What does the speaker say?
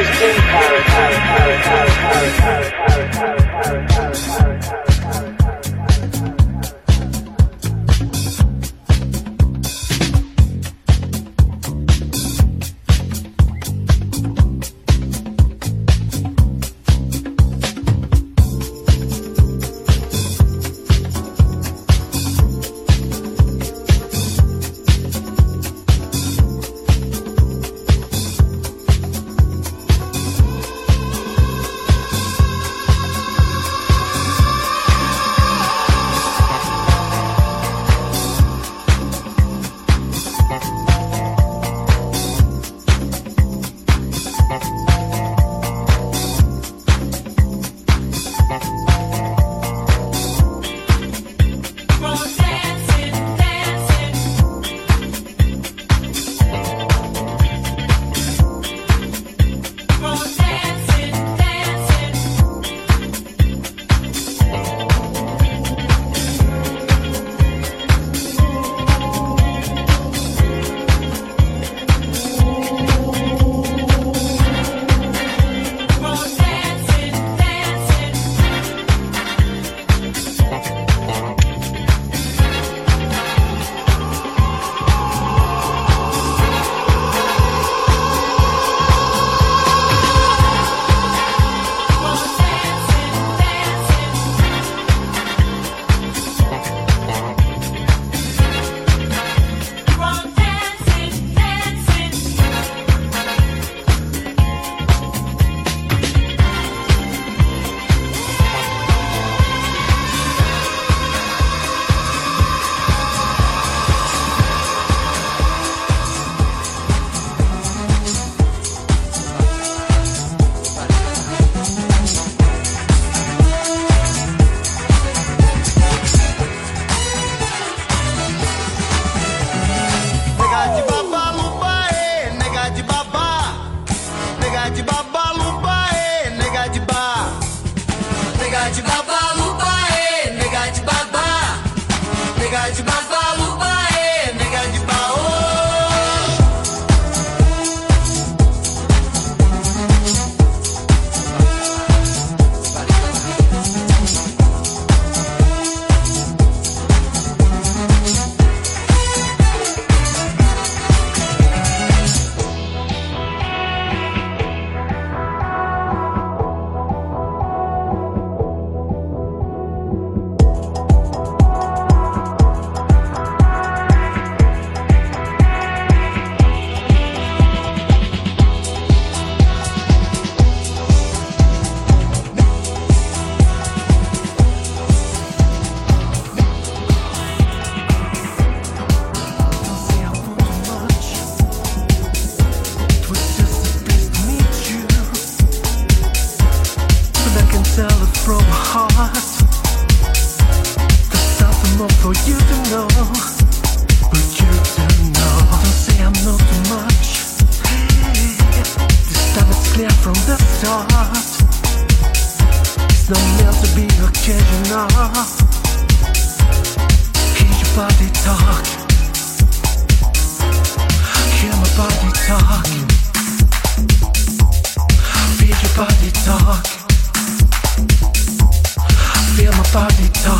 was in body talk. Feel your body talk. Feel my body talk.